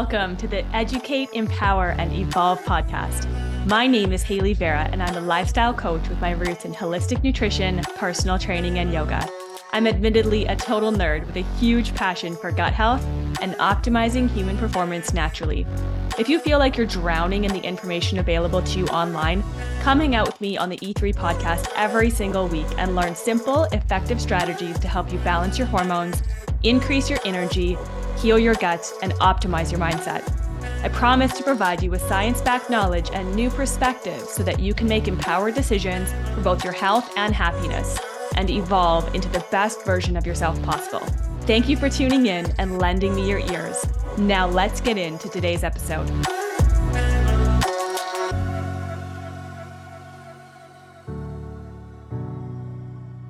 welcome to the Educate, Empower, and Evolve podcast. My name is Hayley Vera, and I'm a lifestyle coach with my roots in holistic nutrition, personal training, and yoga. I'm admittedly a total nerd with a huge passion for gut health and optimizing human performance naturally. If you feel like you're drowning in the information available to you online, come hang out with me on the E3 podcast every single week and learn simple, effective strategies to help you balance your hormones, increase your energy, heal your gut, and optimize your mindset. I promise to provide you with science backed knowledge and new perspectives so that you can make empowered decisions for both your health and happiness and evolve into the best version of yourself possible. Thank you for tuning in and lending me your ears. Now, let's get into today's episode.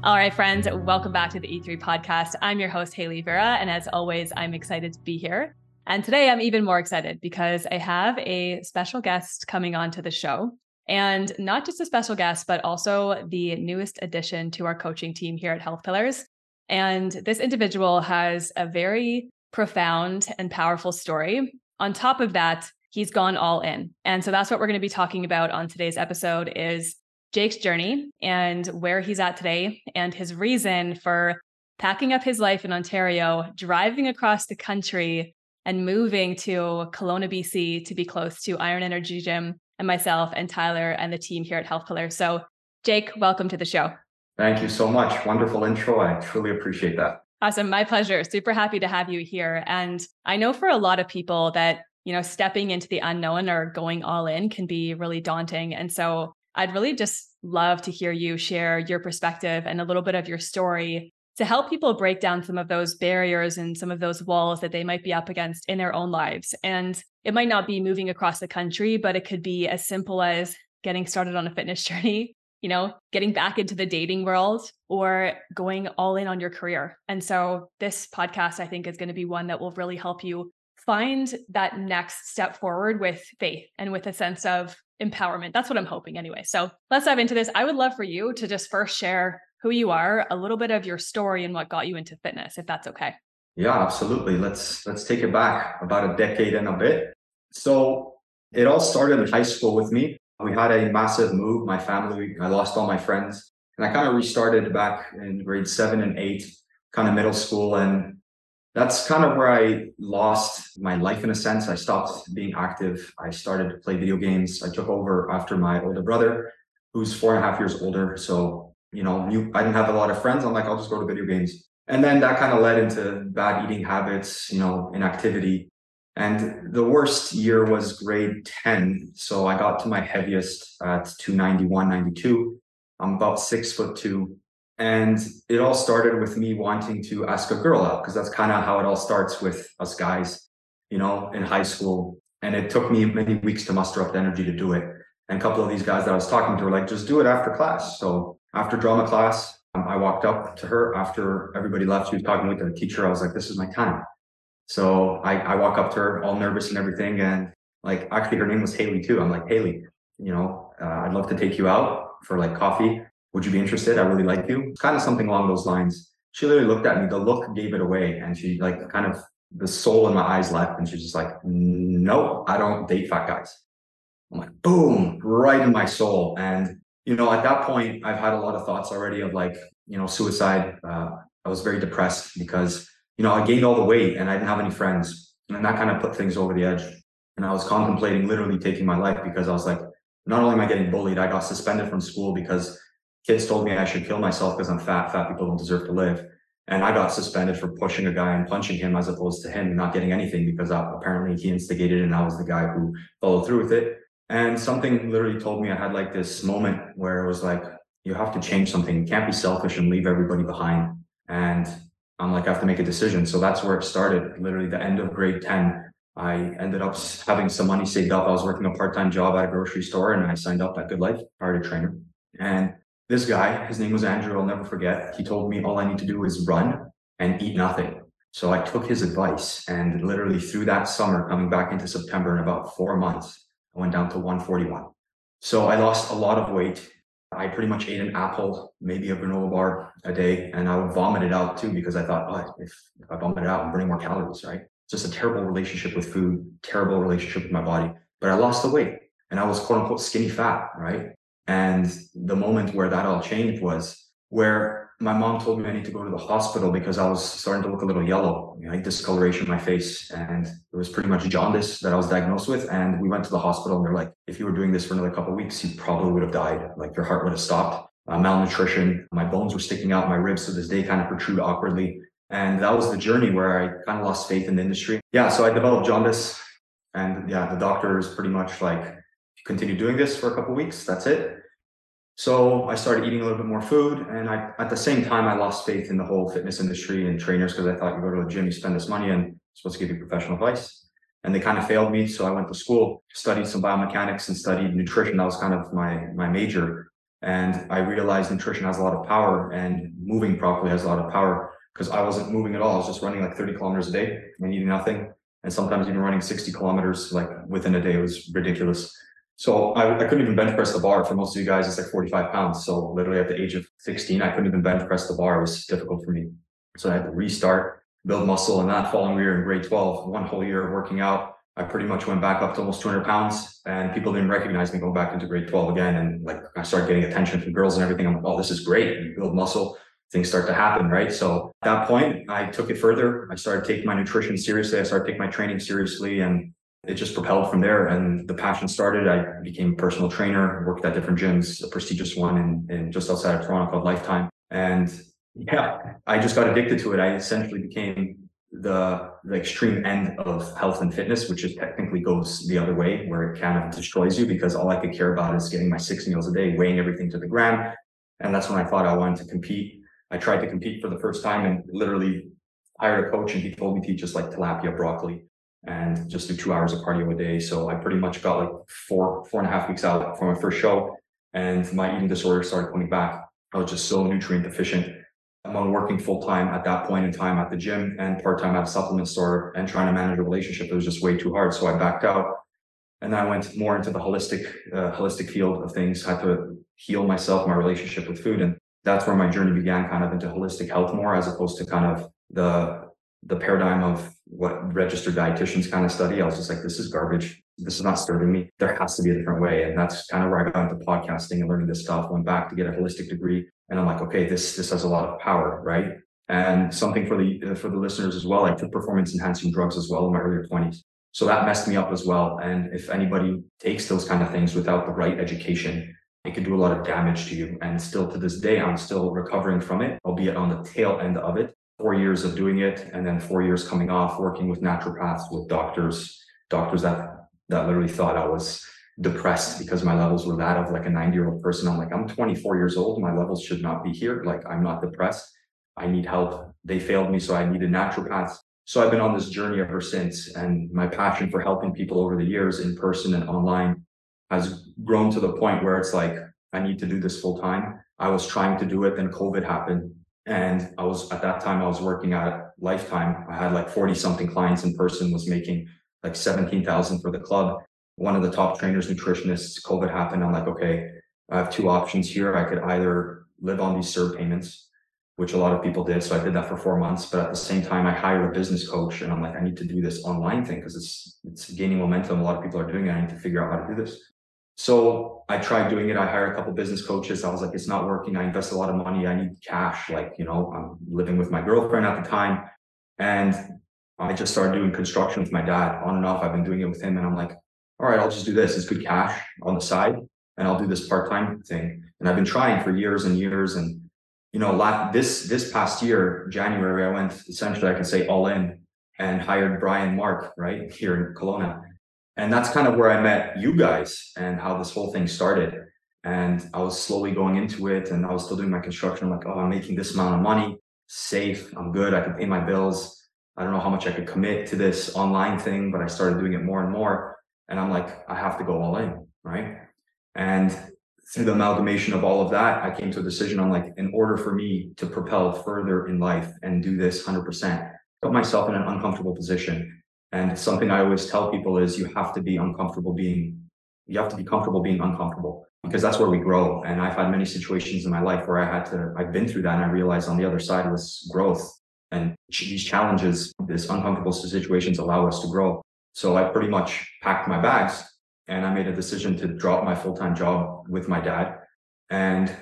All right, friends, welcome back to the E3 podcast. I'm your host, Hayley Vera. And as always, I'm excited to be here. And today I'm even more excited because I have a special guest coming on to the show. And not just a special guest, but also the newest addition to our coaching team here at Health Pillars. And this individual has a very profound and powerful story. On top of that, he's gone all in. And so that's what we're going to be talking about on today's episode is Jake's journey and where he's at today and his reason for packing up his life in Ontario, driving across the country and moving to Kelowna, BC to be close to Iron Energy Gym and myself and Tyler and the team here at Health Pillar. So, Jake, welcome to the show. Thank you so much. Wonderful intro. I truly appreciate that. Awesome. My pleasure. Super happy to have you here. And I know for a lot of people that, you know, stepping into the unknown or going all in can be really daunting. And so I'd really just love to hear you share your perspective and a little bit of your story to help people break down some of those barriers and some of those walls that they might be up against in their own lives. And it might not be moving across the country, but it could be as simple as getting started on a fitness journey, you know, getting back into the dating world or going all in on your career. And so this podcast, I think, is going to be one that will really help you find that next step forward with faith and with a sense of empowerment. That's what I'm hoping anyway. So let's dive into this. I would love for you to just first share who you are, a little bit of your story and what got you into fitness, if that's okay. Yeah, absolutely. Let's let's take it back about a decade and a bit. So it all started in high school with me. We had a massive move. My family, I lost all my friends, and I kind of restarted back in grade seven and eight, kind of middle school, and that's kind of where I lost my life in a sense. I stopped being active. I started to play video games. I took over after my older brother, who's four and a half years older. So you know, I didn't have a lot of friends. I'm like, I'll just go to video games. And then that kind of led into bad eating habits, you know, inactivity. And the worst year was grade 10. So I got to my heaviest at 291, 92. I'm about six foot two. And it all started with me wanting to ask a girl out because that's kind of how it all starts with us guys, you know, in high school. And it took me many weeks to muster up the energy to do it. And a couple of these guys that I was talking to were like, just do it after class. So after drama class, um, I walked up to her after everybody left. She was talking with the teacher. I was like, this is my time. So I, I walk up to her all nervous and everything. And like, actually her name was Haley too. I'm like, Haley, you know, uh, I'd love to take you out for like coffee. Would you be interested? I really like you. Kind of something along those lines. She literally looked at me. The look gave it away. And she like kind of the soul in my eyes left. And she's just like, no, I don't date fat guys. I'm like, boom, right in my soul. And you know, at that point, I've had a lot of thoughts already of like, you know, suicide. Uh, I was very depressed because, you know, I gained all the weight and I didn't have any friends. And that kind of put things over the edge. And I was contemplating literally taking my life because I was like, not only am I getting bullied, I got suspended from school because kids told me I should kill myself because I'm fat. Fat people don't deserve to live. And I got suspended for pushing a guy and punching him as opposed to him not getting anything because uh, apparently he instigated and I was the guy who followed through with it. And something literally told me I had like this moment where it was like, you have to change something. You can't be selfish and leave everybody behind. And I'm like, I have to make a decision. So that's where it started. Literally the end of grade 10, I ended up having some money saved up. I was working a part-time job at a grocery store and I signed up at Good Life, hired a trainer. And this guy, his name was Andrew, I'll never forget. He told me all I need to do is run and eat nothing. So I took his advice and literally through that summer, coming back into September in about four months, I went down to 141. So I lost a lot of weight. I pretty much ate an apple, maybe a granola bar a day, and I would vomit it out too because I thought, oh, if, if I vomit it out, I'm burning more calories, right? just a terrible relationship with food, terrible relationship with my body. But I lost the weight and I was quote unquote skinny fat, right? And the moment where that all changed was where my mom told me I need to go to the hospital because I was starting to look a little yellow, like discoloration in my face. And it was pretty much jaundice that I was diagnosed with. And we went to the hospital and they're like, if you were doing this for another couple weeks, you probably would have died. Like your heart would have stopped. Uh, malnutrition, my bones were sticking out, my ribs to this day kind of protrude awkwardly. And that was the journey where I kind of lost faith in the industry. Yeah, so I developed jaundice. And yeah, the doctor is pretty much like, continue doing this for a couple weeks, that's it. So I started eating a little bit more food, and I at the same time I lost faith in the whole fitness industry and trainers because I thought you go to a gym, you spend this money, and it's supposed to give you professional advice. And they kind of failed me, so I went to school, studied some biomechanics, and studied nutrition. That was kind of my my major. And I realized nutrition has a lot of power, and moving properly has a lot of power because I wasn't moving at all. I was just running like 30 kilometers a day and eating nothing, and sometimes even running 60 kilometers like within a day. It was ridiculous. So I, I couldn't even bench press the bar. For most of you guys, it's like 45 pounds. So literally at the age of 16, I couldn't even bench press the bar. It was difficult for me. So I had to restart, build muscle. And that following year in grade 12, one whole year of working out, I pretty much went back up to almost 200 pounds and people didn't recognize me going back into grade 12 again. And like I started getting attention from girls and everything. I'm like, oh, this is great. You build muscle, things start to happen, right? So at that point, I took it further. I started taking my nutrition seriously. I started taking my training seriously and it just propelled from there and the passion started. I became a personal trainer, worked at different gyms, a prestigious one in, in just outside of Toronto called Lifetime. And yeah, I just got addicted to it. I essentially became the, the extreme end of health and fitness, which is technically goes the other way, where it kind of destroys you because all I could care about is getting my six meals a day, weighing everything to the gram. And that's when I thought I wanted to compete. I tried to compete for the first time and literally hired a coach and he told me to eat just like tilapia, broccoli, and just do two hours of cardio a day. So I pretty much got like four, four and a half weeks out from my first show and my eating disorder started coming back. I was just so nutrient deficient. I'm working full time at that point in time at the gym and part time at a supplement store and trying to manage a relationship. It was just way too hard. So I backed out and I went more into the holistic, uh, holistic field of things. I had to heal myself, my relationship with food. And that's where my journey began kind of into holistic health more as opposed to kind of the the paradigm of what registered dietitians kind of study, I was just like, this is garbage. This is not serving me. There has to be a different way. And that's kind of where I got into podcasting and learning this stuff. Went back to get a holistic degree. And I'm like, okay, this this has a lot of power, right? And something for the uh, for the listeners as well. I took performance enhancing drugs as well in my earlier 20s. So that messed me up as well. And if anybody takes those kind of things without the right education, it could do a lot of damage to you. And still to this day, I'm still recovering from it, albeit on the tail end of it four years of doing it and then four years coming off working with naturopaths with doctors doctors that that literally thought i was depressed because my levels were that of like a 90 year old person. I'm like i'm 24 years old. My levels should not be here. Like i'm not depressed. I need help. They failed me so i needed naturopaths. So i've been on this journey ever since and my passion for helping people over the years in person and online has grown to the point where it's like i need to do this full time. I was trying to do it then covid happened and I was at that time I was working at Lifetime. I had like 40 something clients in person, was making like 17,000 for the club. One of the top trainers, nutritionists, COVID happened. I'm like, okay, I have two options here. I could either live on these CERB payments, which a lot of people did. So I did that for four months. But at the same time, I hired a business coach and I'm like, I need to do this online thing because it's it's gaining momentum. A lot of people are doing it. I need to figure out how to do this. So I tried doing it. I hired a couple business coaches. I was like, it's not working. I invest a lot of money. I need cash. Like, you know, I'm living with my girlfriend at the time. And I just started doing construction with my dad on and off. I've been doing it with him. And I'm like, all right, I'll just do this. It's good cash on the side. And I'll do this part-time thing. And I've been trying for years and years. And, you know, this this past year, January, I went essentially, I can say all in and hired Brian Mark, right, here in Kelowna and that's kind of where I met you guys and how this whole thing started. And I was slowly going into it and I was still doing my construction. I'm like, oh, I'm making this amount of money, safe, I'm good, I can pay my bills. I don't know how much I could commit to this online thing, but I started doing it more and more. And I'm like, I have to go all in, right? And through the amalgamation of all of that, I came to a decision. I'm like, in order for me to propel further in life and do this 100%, put myself in an uncomfortable position and something I always tell people is you have to be uncomfortable being, you have to be comfortable being uncomfortable because that's where we grow. And I've had many situations in my life where I had to, I've been through that and I realized on the other side was growth. And these challenges, these uncomfortable situations allow us to grow. So I pretty much packed my bags and I made a decision to drop my full time job with my dad and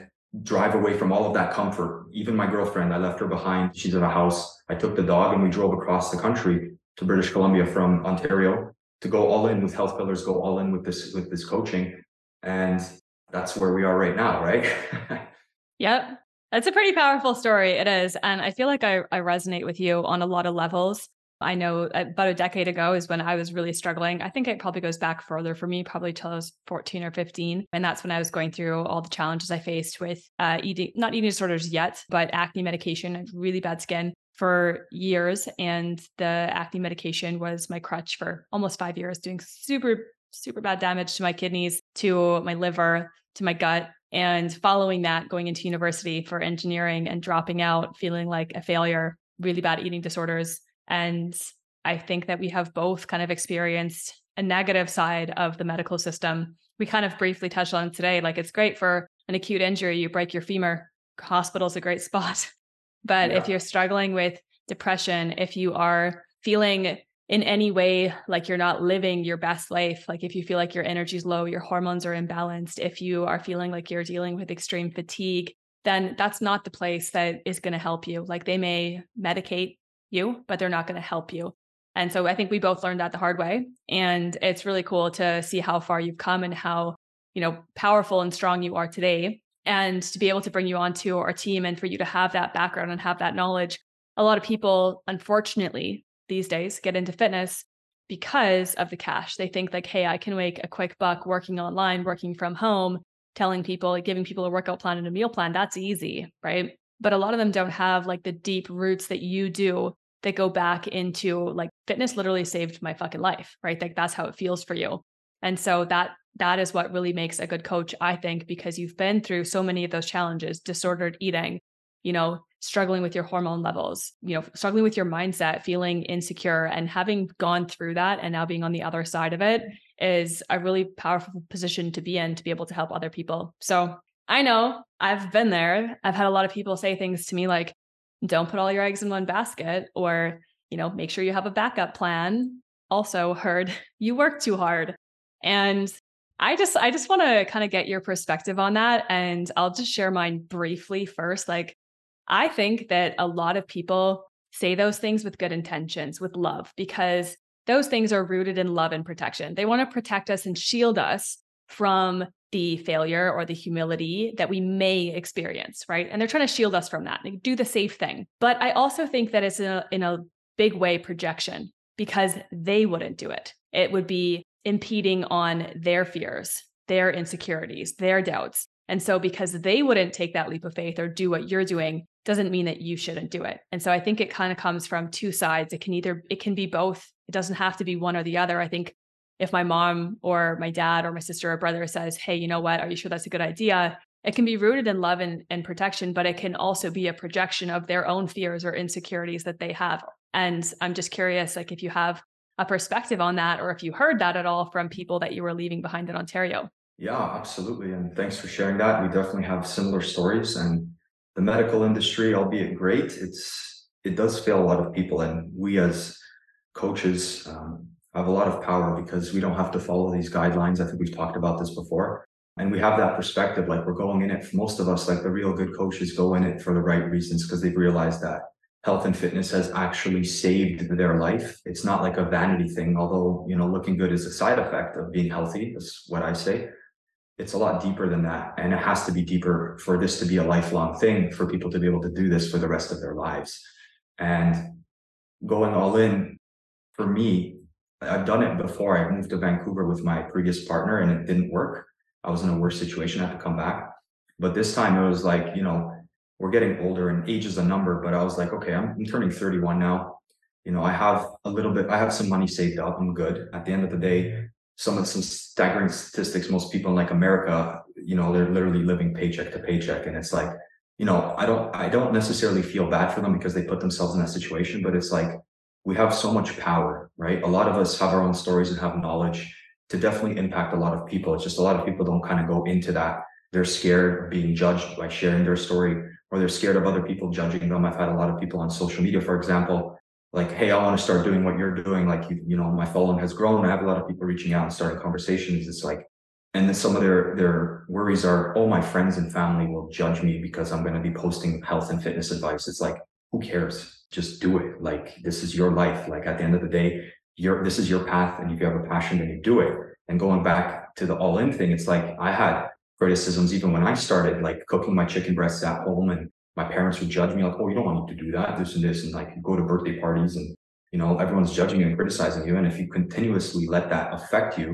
drive away from all of that comfort. Even my girlfriend, I left her behind. She's at a house. I took the dog and we drove across the country to British Columbia from Ontario to go all in with health pillars, go all in with this with this coaching. And that's where we are right now, right? yep. That's a pretty powerful story. It is. And I feel like I, I resonate with you on a lot of levels. I know about a decade ago is when I was really struggling. I think it probably goes back further for me, probably till I was 14 or 15. And that's when I was going through all the challenges I faced with uh, eating, not eating disorders yet, but acne medication, really bad skin for years. And the acne medication was my crutch for almost five years, doing super, super bad damage to my kidneys, to my liver, to my gut. And following that, going into university for engineering and dropping out, feeling like a failure, really bad eating disorders. And I think that we have both kind of experienced a negative side of the medical system. We kind of briefly touched on today. Like it's great for an acute injury, you break your femur, hospital's a great spot. But yeah. if you're struggling with depression, if you are feeling in any way like you're not living your best life like if you feel like your energy is low your hormones are imbalanced if you are feeling like you're dealing with extreme fatigue then that's not the place that is going to help you. Like they may medicate you but they're not going to help you. And so i think we both learned that the hard way and it's really cool to see how far you've come and how you know powerful and strong you are today and to be able to bring you onto our team and for you to have that background and have that knowledge a lot of people unfortunately these days get into fitness because of the cash. They think like, hey, I can make a quick buck working online, working from home, telling people, giving people a workout plan and a meal plan. That's easy, right? But a lot of them don't have like the deep roots that you do that go back into like fitness literally saved my fucking life, right? Like that's how it feels for you. And so that that is what really makes a good coach, I think, because you've been through so many of those challenges, disordered eating, you know, struggling with your hormone levels, you know, struggling with your mindset, feeling insecure, and having gone through that and now being on the other side of it is a really powerful position to be in to be able to help other people. So I know I've been there. I've had a lot of people say things to me like, don't put all your eggs in one basket, or, you know, make sure you have a backup plan. Also, heard you work too hard. And I just I just want to kind of get your perspective on that and I'll just share mine briefly first like I think that a lot of people say those things with good intentions, with love, because those things are rooted in love and protection. They want to protect us and shield us from the failure or the humility that we may experience, right? And they're trying to shield us from that. They do the safe thing. But I also think that it's in a, in a big way projection because they wouldn't do it. It would be impeding on their fears, their insecurities, their doubts. And so, because they wouldn't take that leap of faith or do what you're doing, doesn't mean that you shouldn't do it. And so, I think it kind of comes from two sides. It can either, it can be both. It doesn't have to be one or the other. I think if my mom or my dad or my sister or brother says, Hey, you know what? Are you sure that's a good idea? It can be rooted in love and, and protection, but it can also be a projection of their own fears or insecurities that they have. And I'm just curious, like, if you have a perspective on that, or if you heard that at all from people that you were leaving behind in Ontario. Yeah, absolutely. And thanks for sharing that. We definitely have similar stories and the medical industry, albeit great, it's it does fail a lot of people. And we as coaches um, have a lot of power because we don't have to follow these guidelines. I think we've talked about this before. And we have that perspective, like we're going in it, most of us, like the real good coaches go in it for the right reasons because they've realized that health and fitness has actually saved their life. It's not like a vanity thing, although, you know, looking good is a side effect of being healthy, is what I say it's a lot deeper than that. And it has to be deeper for this to be a lifelong thing for people to be able to do this for the rest of their lives. And going all in for me, I've done it before. I moved to Vancouver with my previous partner and it didn't work. I was in a worse situation. I had to come back. But this time it was like, you know, we're getting older and age is a number, but I was like, okay, I'm, I'm turning 31 now. You know, I have a little bit, I have some money saved up. I'm good. At the end of the day, some of some staggering statistics most people in like america you know they're literally living paycheck to paycheck and it's like you know i don't i don't necessarily feel bad for them because they put themselves in that situation but it's like we have so much power right a lot of us have our own stories and have knowledge to definitely impact a lot of people it's just a lot of people don't kind of go into that they're scared of being judged by sharing their story or they're scared of other people judging them. I've had a lot of people on social media, for example, like, hey, I want to start doing what you're doing. Like, you, you know, my following has grown. I have a lot of people reaching out and starting conversations. It's like, and then some of their their worries are, oh, my friends and family will judge me because I'm going to be posting health and fitness advice. It's like, who cares? Just do it. Like, this is your life. Like, at the end of the day, your this is your path, and if you have a passion, then you do it. And going back to the all in thing, it's like I had criticisms even when I started, like cooking my chicken breasts at home and my parents would judge me like, oh, you don't want to do that, this and this, and like go to birthday parties and you know everyone's judging you and criticizing you. And if you continuously let that affect you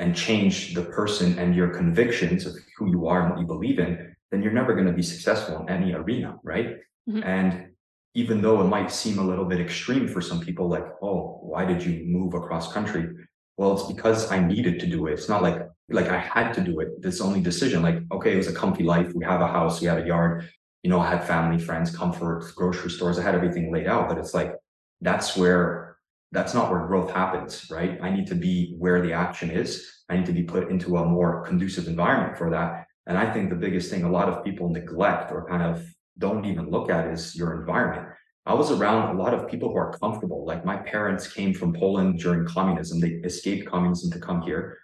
and change the person and your convictions of who you are and what you believe in, then you're never going to be successful in any arena, right? Mm-hmm. And even though it might seem a little bit extreme for some people, like, oh, why did you move across country? Well, it's because I needed to do it. It's not like like I had to do it. This only decision. Like, okay, it was a comfy life. We have a house, we have a yard you know, I had family, friends, comfort, grocery stores. I had everything laid out, but it's like that's where that's not where growth happens, right? I need to be where the action is. I need to be put into a more conducive environment for that. And I think the biggest thing a lot of people neglect or kind of don't even look at is your environment. I was around a lot of people who are comfortable. Like my parents came from Poland during communism. They escaped communism to come here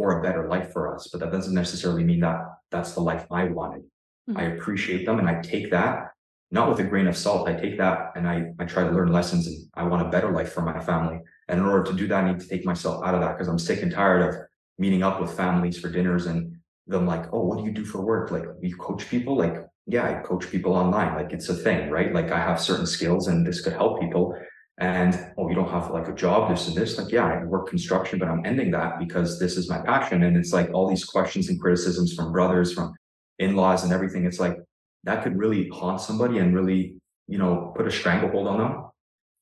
for a better life for us. But that doesn't necessarily mean that that's the life I wanted. Mm-hmm. I appreciate them and I take that not with a grain of salt. I take that and I, I try to learn lessons and I want a better life for my family. And in order to do that, I need to take myself out of that because I'm sick and tired of meeting up with families for dinners and them like, oh, what do you do for work? Like, you coach people? Like, yeah, I coach people online. Like, it's a thing, right? Like, I have certain skills and this could help people. And oh, you don't have like a job, this and this. Like, yeah, I work construction, but I'm ending that because this is my passion. And it's like all these questions and criticisms from brothers, from in-laws and everything. It's like that could really haunt somebody and really you know put a stranglehold on them.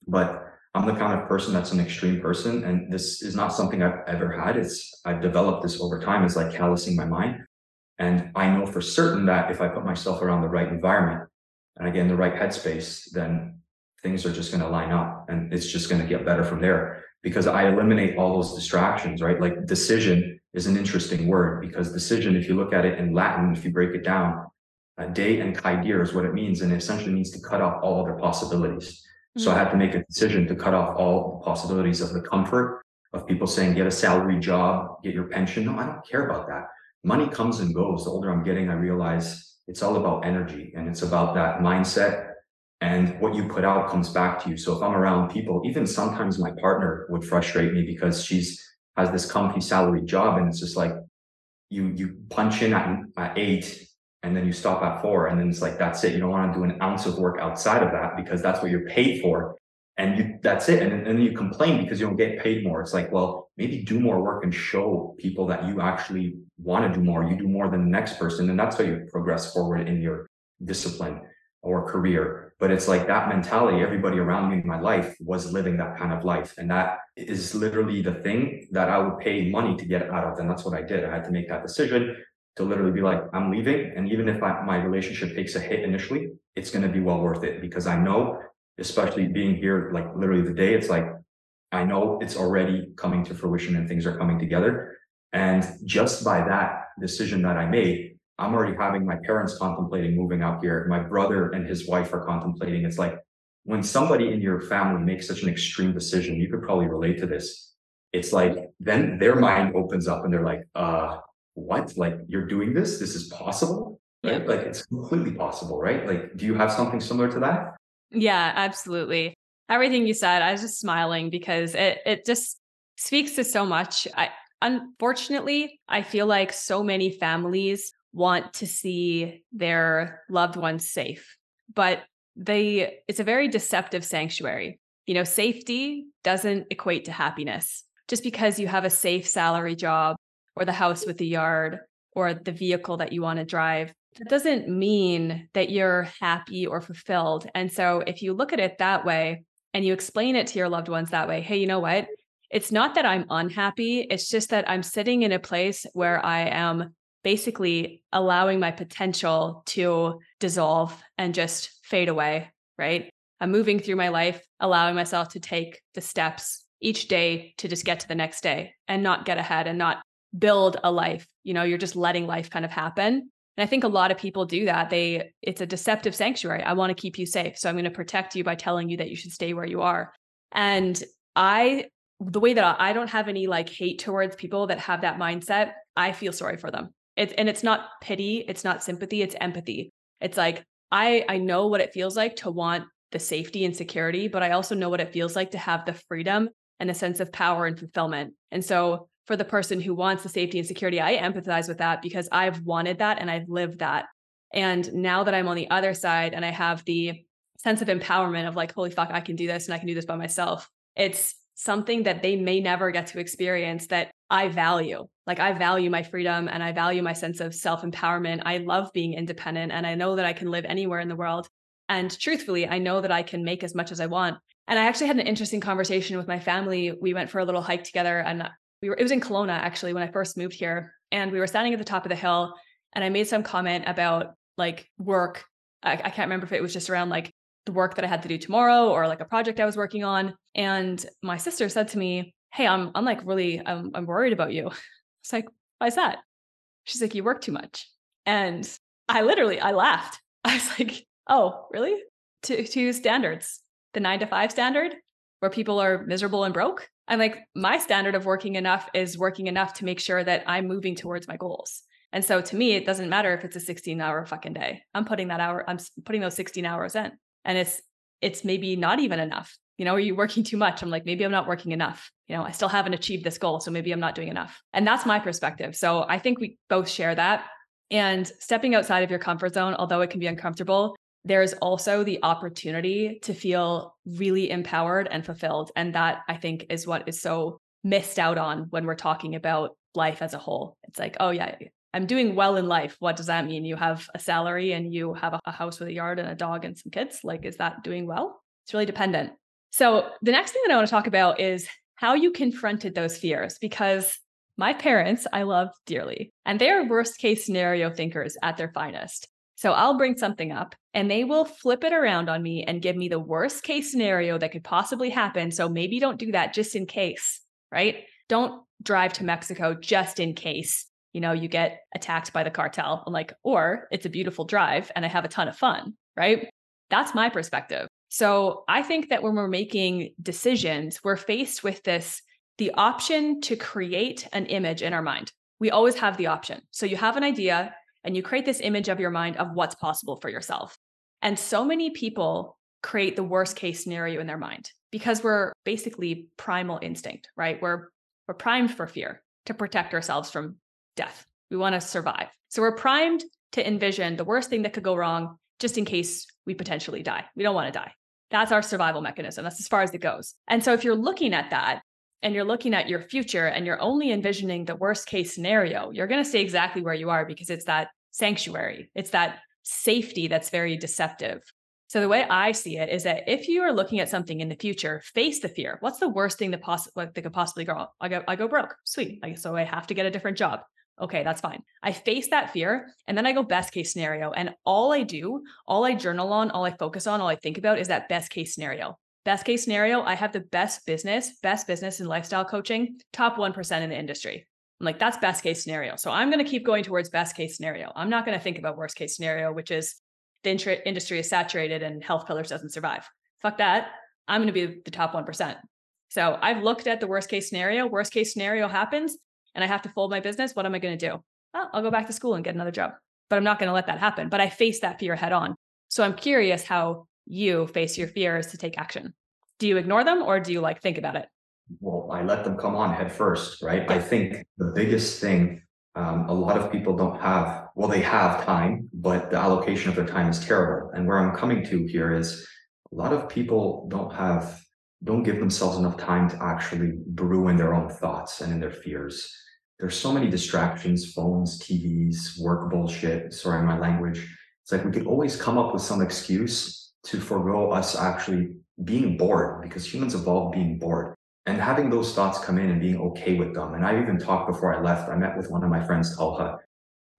But i'm the kind of person that's an extreme person and this is not something i've ever had. It's i've developed this over time. It's like callousing my mind. And i know for certain that if i put myself around the right environment and again the right headspace then things are just going to line up and it's just going to get better from there because i eliminate all those distractions right like decision is an interesting word because decision, if you look at it in Latin, if you break it down, uh, de and caedere is what it means, and it essentially means to cut off all other possibilities. Mm-hmm. So I had to make a decision to cut off all the possibilities of the comfort of people saying, get a salary job, get your pension. No, I don't care about that. Money comes and goes. The older I'm getting, I realize it's all about energy and it's about that mindset and what you put out comes back to you. So if I'm around people, even sometimes my partner would frustrate me because she's has this comfy salary job and it's just like you you punch in at, at eight and then you stop at four and then it's like that's it. You don't want to do an ounce of work outside of that because that's what you're paid for. And you that's it. And, and then you complain because you don't get paid more. It's like well maybe do more work and show people that you actually want to do more. You do more than the next person and that's how you progress forward in your discipline or career. But it's like that mentality, everybody around me in my life was living that kind of life. And that is literally the thing that I would pay money to get out of. And that's what I did. I had to make that decision to literally be like, I'm leaving. And even if I, my relationship takes a hit initially, it's going to be well worth it because I know, especially being here, like literally the day, it's like, I know it's already coming to fruition and things are coming together. And just by that decision that I made, I'm already having my parents contemplating moving out here. My brother and his wife are contemplating. It's like when somebody in your family makes such an extreme decision, you could probably relate to this. It's like then their mind opens up and they're like, uh, what? Like you're doing this? This is possible? Right? Like it's completely possible, right? Like, do you have something similar to that? Yeah, absolutely. Everything you said, I was just smiling because it it just speaks to so much. I unfortunately, I feel like so many families want to see their loved ones safe. But they it's a very deceptive sanctuary. You know, safety doesn't equate to happiness. Just because you have a safe salary job or the house with the yard or the vehicle that you want to drive, that doesn't mean that you're happy or fulfilled. And so if you look at it that way and you explain it to your loved ones that way, hey, you know what? It's not that I'm unhappy. It's just that I'm sitting in a place where I am basically allowing my potential to dissolve and just fade away, right? I'm moving through my life, allowing myself to take the steps each day to just get to the next day and not get ahead and not build a life. You know, you're just letting life kind of happen. And I think a lot of people do that. They it's a deceptive sanctuary. I want to keep you safe. So I'm going to protect you by telling you that you should stay where you are. And I the way that I don't have any like hate towards people that have that mindset, I feel sorry for them. It's and it's not pity, it's not sympathy, it's empathy. It's like I I know what it feels like to want the safety and security, but I also know what it feels like to have the freedom and a sense of power and fulfillment. And so for the person who wants the safety and security, I empathize with that because I've wanted that and I've lived that. And now that I'm on the other side and I have the sense of empowerment of like, holy fuck, I can do this and I can do this by myself. It's something that they may never get to experience that I value. Like I value my freedom and I value my sense of self empowerment. I love being independent and I know that I can live anywhere in the world. And truthfully, I know that I can make as much as I want. And I actually had an interesting conversation with my family. We went for a little hike together and we were, it was in Kelowna actually when I first moved here. And we were standing at the top of the hill and I made some comment about like work. I, I can't remember if it was just around like the work that I had to do tomorrow or like a project I was working on. And my sister said to me, Hey, I'm, I'm like really, I'm, I'm worried about you. It's like, why is that? She's like, you work too much. And I literally, I laughed. I was like, oh, really? To, to standards, the nine to five standard where people are miserable and broke. I'm like, my standard of working enough is working enough to make sure that I'm moving towards my goals. And so to me, it doesn't matter if it's a 16 hour fucking day. I'm putting that hour, I'm putting those 16 hours in. And it's, it's maybe not even enough. You know, are you working too much? I'm like, maybe I'm not working enough. You know, I still haven't achieved this goal. So maybe I'm not doing enough. And that's my perspective. So I think we both share that. And stepping outside of your comfort zone, although it can be uncomfortable, there's also the opportunity to feel really empowered and fulfilled. And that I think is what is so missed out on when we're talking about life as a whole. It's like, oh, yeah, I'm doing well in life. What does that mean? You have a salary and you have a house with a yard and a dog and some kids. Like, is that doing well? It's really dependent. So, the next thing that I want to talk about is how you confronted those fears because my parents I love dearly, and they are worst case scenario thinkers at their finest. So I'll bring something up and they will flip it around on me and give me the worst case scenario that could possibly happen. So maybe don't do that just in case, right? Don't drive to Mexico just in case, you know, you get attacked by the cartel. I'm like, or it's a beautiful drive and I have a ton of fun, right? That's my perspective. So I think that when we're making decisions, we're faced with this the option to create an image in our mind. We always have the option. So you have an idea and you create this image of your mind of what's possible for yourself. And so many people create the worst case scenario in their mind because we're basically primal instinct, right? We're we're primed for fear to protect ourselves from death. We want to survive. So we're primed to envision the worst thing that could go wrong just in case we potentially die. We don't want to die. That's our survival mechanism. That's as far as it goes. And so if you're looking at that and you're looking at your future and you're only envisioning the worst case scenario, you're going to stay exactly where you are because it's that sanctuary. It's that safety that's very deceptive. So the way I see it is that if you are looking at something in the future, face the fear. What's the worst thing that, poss- that could possibly go? I go, I go broke. Sweet. Like, so I have to get a different job. Okay, that's fine. I face that fear and then I go best case scenario. And all I do, all I journal on, all I focus on, all I think about is that best case scenario. Best case scenario, I have the best business, best business in lifestyle coaching, top 1% in the industry. I'm like, that's best case scenario. So I'm going to keep going towards best case scenario. I'm not going to think about worst case scenario, which is the industry is saturated and health pillars doesn't survive. Fuck that. I'm going to be the top 1%. So I've looked at the worst case scenario. Worst case scenario happens and I have to fold my business. What am I going to do? Oh, I'll go back to school and get another job. But I'm not going to let that happen. But I face that fear head on. So I'm curious how you face your fears to take action. Do you ignore them or do you like think about it? well, I let them come on head first, right? I think the biggest thing um, a lot of people don't have, well, they have time, but the allocation of their time is terrible. And where I'm coming to here is a lot of people don't have, don't give themselves enough time to actually brew in their own thoughts and in their fears. There's so many distractions, phones, TVs, work bullshit. Sorry, my language. It's like we could always come up with some excuse to forego us actually being bored because humans evolved being bored and having those thoughts come in and being okay with them. And I even talked before I left. I met with one of my friends, Talha.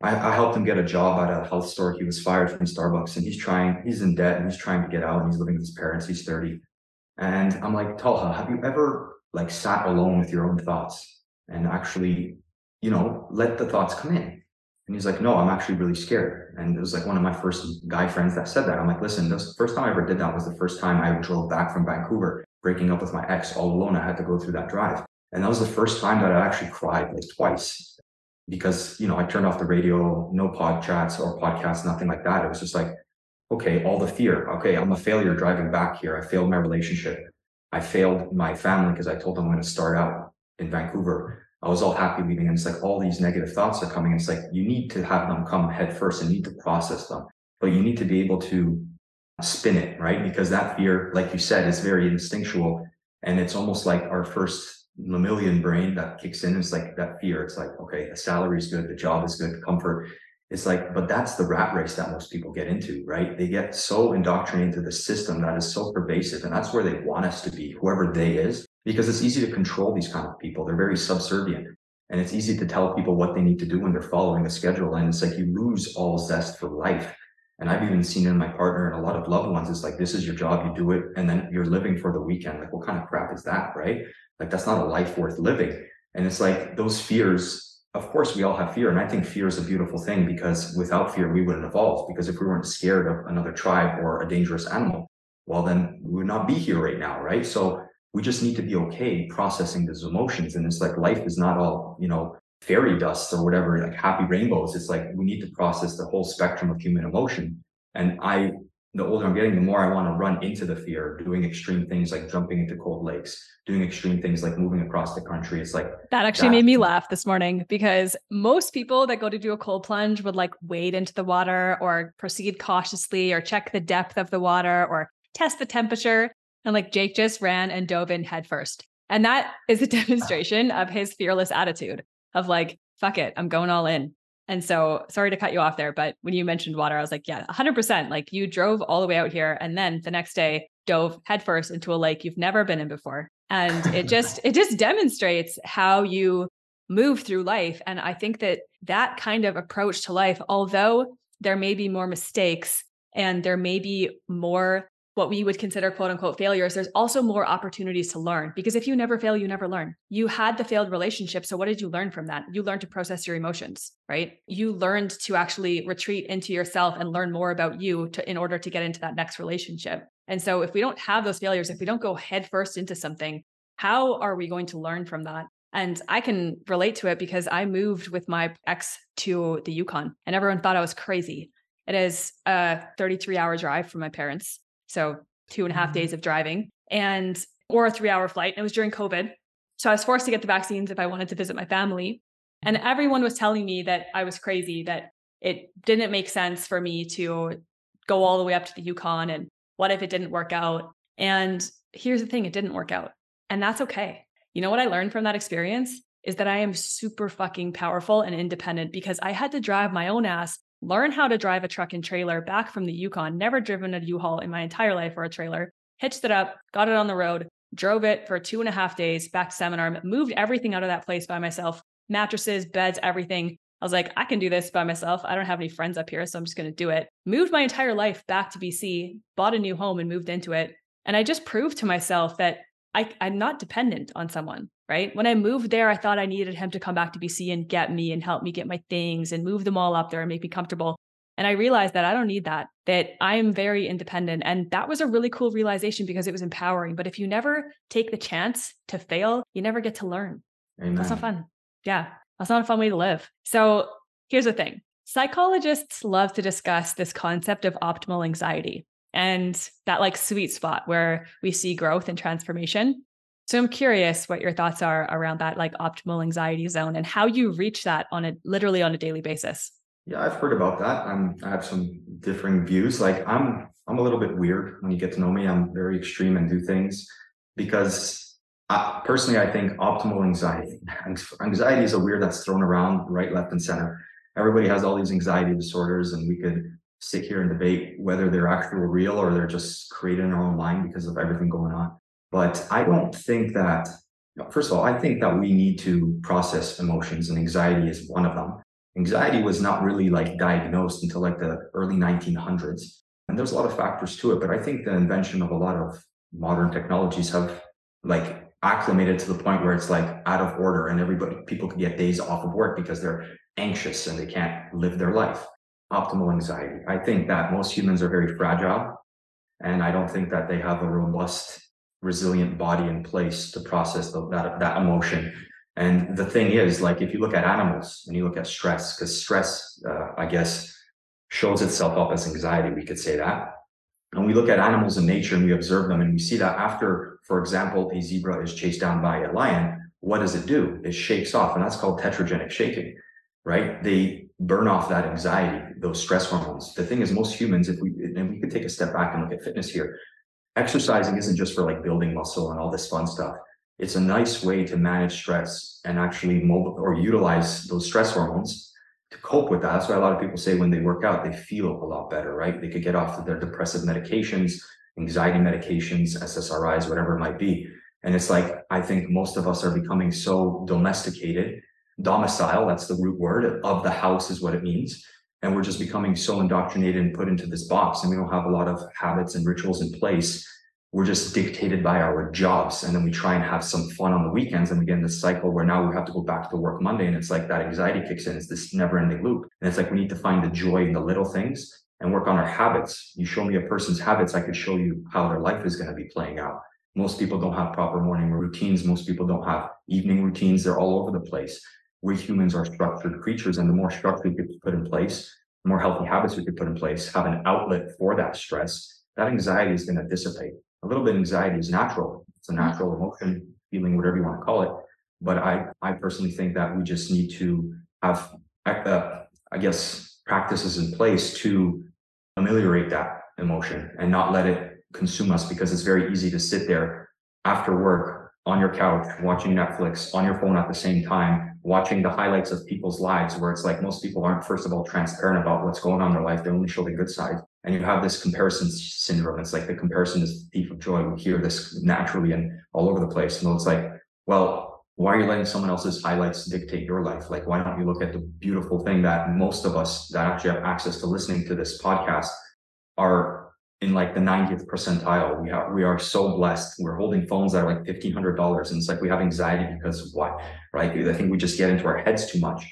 I, I, helped him get a job at a health store. He was fired from Starbucks and he's trying, he's in debt and he's trying to get out and he's living with his parents. He's 30. And I'm like, Talha, have you ever like sat alone with your own thoughts and actually, you know, let the thoughts come in? And he's like, no, I'm actually really scared. And it was like one of my first guy friends that said that. I'm like, listen, the first time I ever did that was the first time I drove back from Vancouver, breaking up with my ex all alone. I had to go through that drive. And that was the first time that I actually cried like twice because, you know, I turned off the radio, no pod chats or podcasts, nothing like that. It was just like, okay, all the fear. Okay, I'm a failure driving back here. I failed my relationship. I failed my family because I told them I'm going to start out in Vancouver. I was all happy leaving. And it's like all these negative thoughts are coming. It's like you need to have them come head first and need to process them, but you need to be able to spin it, right? Because that fear, like you said, is very instinctual. And it's almost like our first mammalian brain that kicks in. It's like that fear. It's like, okay, the salary is good, the job is good, comfort. It's like, but that's the rat race that most people get into, right? They get so indoctrinated into the system that is so pervasive. And that's where they want us to be, whoever they is because it's easy to control these kind of people. They're very subservient and it's easy to tell people what they need to do when they're following a schedule. And it's like you lose all zest for life. And I've even seen in my partner and a lot of loved ones, it's like, this is your job, you do it, and then you're living for the weekend. Like, what kind of crap is that, right? Like, that's not a life worth living. And it's like those fears, of course, we all have fear. And I think fear is a beautiful thing because without fear, we wouldn't evolve. Because if we weren't scared of another tribe or a dangerous animal, well, then we would not be here right now, right? So we just need to be okay processing those emotions. And it's like life is not all, you know, fairy dust or whatever, like happy rainbows. It's like we need to process the whole spectrum of human emotion. And I, the older I'm getting, the more I want to run into the fear, doing extreme things like jumping into cold lakes, doing extreme things like moving across the country. It's like that actually that. made me laugh this morning because most people that go to do a cold plunge would like wade into the water or proceed cautiously or check the depth of the water or test the temperature. And like Jake just ran and dove in headfirst. And that is a demonstration of his fearless attitude of like, fuck it, I'm going all in. And so sorry to cut you off there, but when you mentioned water, I was like, yeah, 100%. Like you drove all the way out here and then the next day dove headfirst into a lake you've never been in before. And it just it just demonstrates how you move through life and I think that that kind of approach to life, although there may be more mistakes and there may be more what we would consider quote unquote failures, there's also more opportunities to learn because if you never fail, you never learn. You had the failed relationship. So what did you learn from that? You learned to process your emotions, right? You learned to actually retreat into yourself and learn more about you to, in order to get into that next relationship. And so if we don't have those failures, if we don't go headfirst into something, how are we going to learn from that? And I can relate to it because I moved with my ex to the Yukon and everyone thought I was crazy. It is a 33 hour drive from my parents. So two and a half days mm-hmm. of driving and or a three hour flight. And it was during COVID. So I was forced to get the vaccines if I wanted to visit my family. And mm-hmm. everyone was telling me that I was crazy, that it didn't make sense for me to go all the way up to the Yukon. And what if it didn't work out? And here's the thing it didn't work out. And that's okay. You know what I learned from that experience is that I am super fucking powerful and independent because I had to drive my own ass learn how to drive a truck and trailer back from the Yukon, never driven a U-Haul in my entire life or a trailer, hitched it up, got it on the road, drove it for two and a half days back to seminar, moved everything out of that place by myself, mattresses, beds, everything. I was like, I can do this by myself. I don't have any friends up here, so I'm just going to do it. Moved my entire life back to BC, bought a new home and moved into it. And I just proved to myself that I, I'm not dependent on someone right? When I moved there, I thought I needed him to come back to BC and get me and help me get my things and move them all up there and make me comfortable. And I realized that I don't need that, that I'm very independent. And that was a really cool realization because it was empowering. But if you never take the chance to fail, you never get to learn. Amen. That's not fun. Yeah, that's not a fun way to live. So here's the thing psychologists love to discuss this concept of optimal anxiety and that like sweet spot where we see growth and transformation. So I'm curious what your thoughts are around that like optimal anxiety zone and how you reach that on a literally on a daily basis. Yeah, I've heard about that. I'm I have some differing views. Like I'm I'm a little bit weird when you get to know me. I'm very extreme and do things because I, personally I think optimal anxiety anxiety is a weird that's thrown around right, left, and center. Everybody has all these anxiety disorders, and we could sit here and debate whether they're actual real or they're just created in our own mind because of everything going on. But I don't think that, first of all, I think that we need to process emotions, and anxiety is one of them. Anxiety was not really like diagnosed until like the early 1900s. And there's a lot of factors to it, but I think the invention of a lot of modern technologies have like acclimated to the point where it's like out of order and everybody people can get days off of work because they're anxious and they can't live their life. Optimal anxiety. I think that most humans are very fragile. And I don't think that they have a robust, resilient body in place to process the, that, that emotion. And the thing is, like, if you look at animals and you look at stress, because stress, uh, I guess, shows itself up as anxiety, we could say that. And we look at animals in nature and we observe them and we see that after, for example, a zebra is chased down by a lion, what does it do? It shakes off, and that's called teratogenic shaking, right? They burn off that anxiety, those stress hormones. The thing is, most humans, if we and we could take a step back and look at fitness here, exercising isn't just for like building muscle and all this fun stuff. It's a nice way to manage stress and actually mobile or utilize those stress hormones to cope with that. That's why a lot of people say when they work out, they feel a lot better, right? They could get off of their depressive medications, anxiety medications, SSRIs, whatever it might be. And it's like, I think most of us are becoming so domesticated. Domicile, that's the root word of the house, is what it means. And we're just becoming so indoctrinated and put into this box, and we don't have a lot of habits and rituals in place. We're just dictated by our jobs. And then we try and have some fun on the weekends. And we get in this cycle where now we have to go back to work Monday. And it's like that anxiety kicks in. It's this never ending loop. And it's like we need to find the joy in the little things and work on our habits. You show me a person's habits, I could show you how their life is going to be playing out. Most people don't have proper morning routines. Most people don't have evening routines. They're all over the place. We humans are structured creatures, and the more structure we could put in place, the more healthy habits we could put in place, have an outlet for that stress, that anxiety is going to dissipate. A little bit of anxiety is natural. It's a natural emotion, feeling, whatever you want to call it. But I, I personally think that we just need to have, uh, I guess, practices in place to ameliorate that emotion and not let it consume us because it's very easy to sit there after work on your couch watching Netflix on your phone at the same time, watching the highlights of people's lives, where it's like most people aren't, first of all, transparent about what's going on in their life. They only show the good side. And you have this comparison syndrome. It's like the comparison is thief of joy. We hear this naturally and all over the place. And it's like, well, why are you letting someone else's highlights dictate your life? Like, why don't you look at the beautiful thing that most of us that actually have access to listening to this podcast are in like the 90th percentile. We are we are so blessed. We're holding phones that are like fifteen hundred dollars, and it's like we have anxiety because of what, right? I think we just get into our heads too much,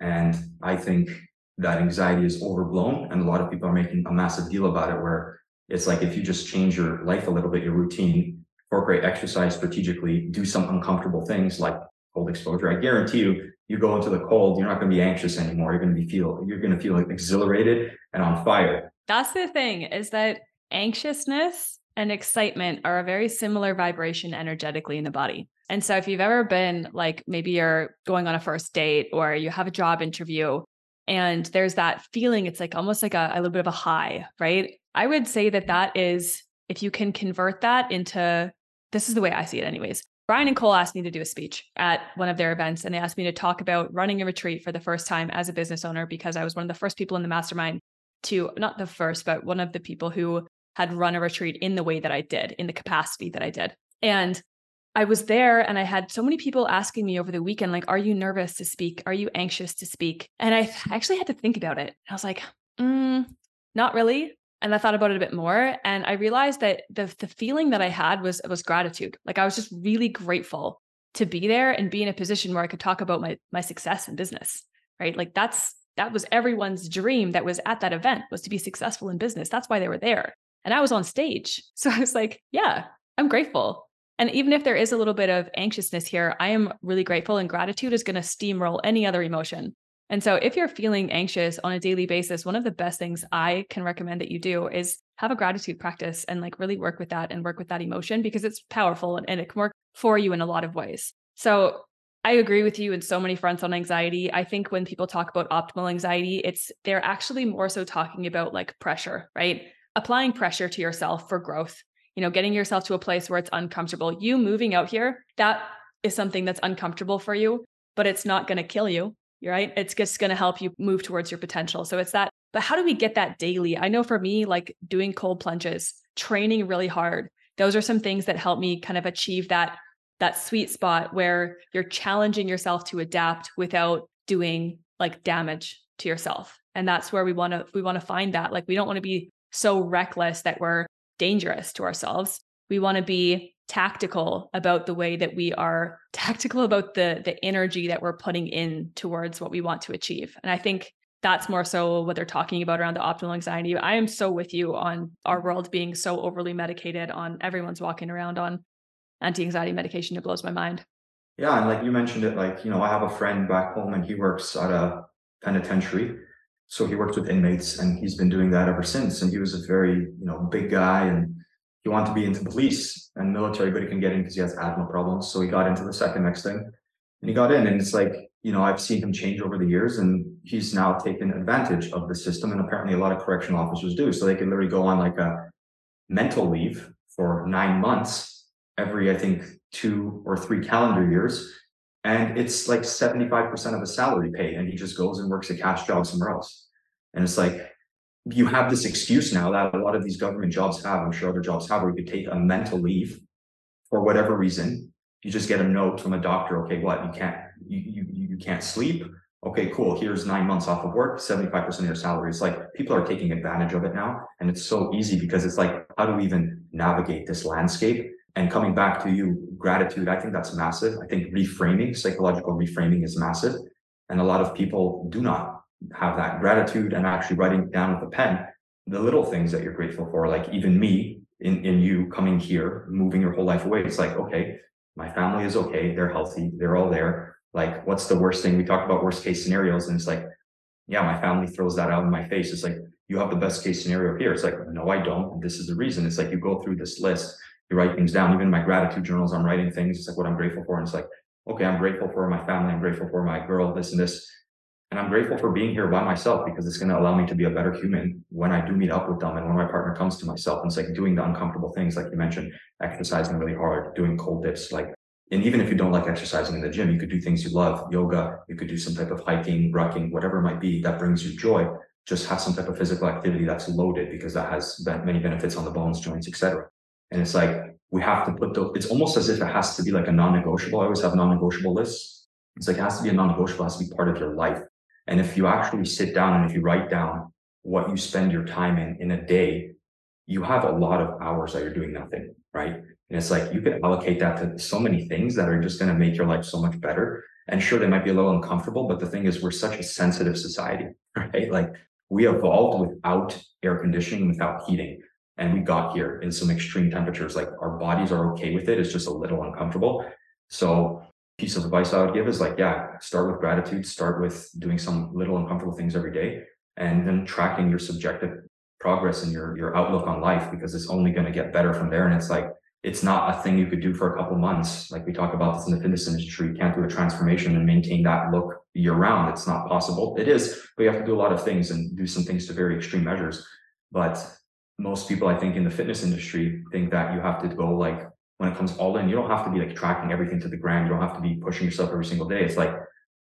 and I think that anxiety is overblown, and a lot of people are making a massive deal about it. Where it's like if you just change your life a little bit, your routine, incorporate exercise strategically, do some uncomfortable things like cold exposure. I guarantee you, you go into the cold, you're not going to be anxious anymore. You're going to be feel you're going to feel like exhilarated and on fire. That's the thing is that anxiousness and excitement are a very similar vibration energetically in the body. And so if you've ever been like maybe you're going on a first date or you have a job interview and there's that feeling it's like almost like a, a little bit of a high, right? I would say that that is if you can convert that into this is the way I see it anyways. Brian and Cole asked me to do a speech at one of their events, and they asked me to talk about running a retreat for the first time as a business owner because I was one of the first people in the mastermind to, not the first, but one of the people who had run a retreat in the way that I did, in the capacity that I did. And I was there and I had so many people asking me over the weekend, like, are you nervous to speak? Are you anxious to speak? And I actually had to think about it. I was like, mm, not really. And I thought about it a bit more. And I realized that the, the feeling that I had was, was gratitude. Like I was just really grateful to be there and be in a position where I could talk about my, my success in business, right? Like that's, that was everyone's dream that was at that event was to be successful in business. That's why they were there and I was on stage. So I was like, yeah, I'm grateful. And even if there is a little bit of anxiousness here, I am really grateful and gratitude is going to steamroll any other emotion. And so if you're feeling anxious on a daily basis, one of the best things I can recommend that you do is have a gratitude practice and like really work with that and work with that emotion because it's powerful and, and it can work for you in a lot of ways. So I agree with you in so many fronts on anxiety. I think when people talk about optimal anxiety, it's they're actually more so talking about like pressure, right? Applying pressure to yourself for growth, you know, getting yourself to a place where it's uncomfortable. You moving out here, that is something that's uncomfortable for you, but it's not going to kill you, right? It's just going to help you move towards your potential. So it's that, but how do we get that daily? I know for me, like doing cold plunges, training really hard, those are some things that help me kind of achieve that that sweet spot where you're challenging yourself to adapt without doing like damage to yourself and that's where we want to we want to find that like we don't want to be so reckless that we're dangerous to ourselves. We want to be tactical about the way that we are tactical about the the energy that we're putting in towards what we want to achieve. And I think that's more so what they're talking about around the optimal anxiety. I am so with you on our world being so overly medicated on everyone's walking around on anti-anxiety medication. It blows my mind. Yeah, and like you mentioned it, like, you know, I have a friend back home and he works at a penitentiary. So he worked with inmates and he's been doing that ever since. And he was a very, you know, big guy and he wanted to be into police and military, but he can get in because he has asthma problems. So he got into the second next thing and he got in. And it's like, you know, I've seen him change over the years and he's now taken advantage of the system. And apparently a lot of correctional officers do. So they can literally go on like a mental leave for nine months every, I think, two or three calendar years. And it's like 75% of a salary paid. And he just goes and works a cash job somewhere else. And it's like, you have this excuse now that a lot of these government jobs have, I'm sure other jobs have, where you could take a mental leave for whatever reason. You just get a note from a doctor, okay, what, you can't, you, you, you can't sleep. Okay, cool. Here's nine months off of work, 75% of your salary. It's like people are taking advantage of it now. And it's so easy because it's like, how do we even navigate this landscape? And coming back to you, gratitude, I think that's massive. I think reframing, psychological reframing is massive. And a lot of people do not have that gratitude and actually writing down with a pen the little things that you're grateful for. Like even me in, in you coming here, moving your whole life away. It's like, okay, my family is okay. They're healthy. They're all there. Like, what's the worst thing? We talk about worst case scenarios. And it's like, yeah, my family throws that out in my face. It's like, you have the best case scenario here. It's like, no, I don't. This is the reason. It's like you go through this list, you write things down. Even in my gratitude journals, I'm writing things. It's like what I'm grateful for. And it's like, okay, I'm grateful for my family. I'm grateful for my girl, this and this. And I'm grateful for being here by myself because it's going to allow me to be a better human when I do meet up with them and when my partner comes to myself. And it's like doing the uncomfortable things, like you mentioned, exercising really hard, doing cold dips, like, and even if you don't like exercising in the gym, you could do things you love, yoga, you could do some type of hiking, rucking, whatever it might be that brings you joy. Just have some type of physical activity that's loaded because that has many benefits on the bones, joints, etc. And it's like we have to put the. It's almost as if it has to be like a non-negotiable. I always have non-negotiable lists. It's like it has to be a non-negotiable. It has to be part of your life and if you actually sit down and if you write down what you spend your time in in a day, you have a lot of hours that you're doing nothing, right? And it's like you could allocate that to so many things that are just going to make your life so much better. And sure, they might be a little uncomfortable, but the thing is, we're such a sensitive society, right? Like we evolved without air conditioning, without heating, and we got here in some extreme temperatures. Like our bodies are okay with it. It's just a little uncomfortable. So piece of advice I would give is like, yeah, start with gratitude, start with doing some little uncomfortable things every day, and then tracking your subjective progress and your your outlook on life because it's only going to get better from there. And it's like it's not a thing you could do for a couple months. Like we talk about this in the fitness industry, you can't do a transformation and maintain that look year round. It's not possible. It is, but you have to do a lot of things and do some things to very extreme measures. But most people, I think, in the fitness industry think that you have to go like when it comes all in, you don't have to be like tracking everything to the ground. You don't have to be pushing yourself every single day. It's like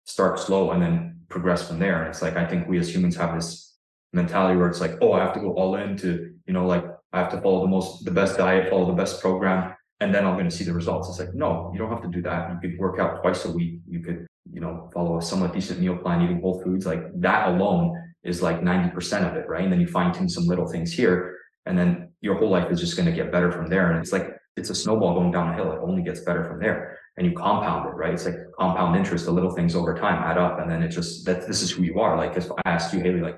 start slow and then progress from there. And it's like I think we as humans have this mentality where it's like, oh, I have to go all in to, you know, like I have to follow the most the best diet, follow the best program, and then I'm going to see the results. It's like, no, you don't have to do that. You could work out twice a week. You could, you know, follow a somewhat decent meal plan, eating whole foods. Like that alone is like 90% of it, right? And then you fine tune some little things here, and then your whole life is just going to get better from there. And it's like it's a snowball going down a hill. It only gets better from there. And you compound it, right? It's like compound interest. The little things over time add up. And then it just that this is who you are. Like if I asked you, Hayley, like,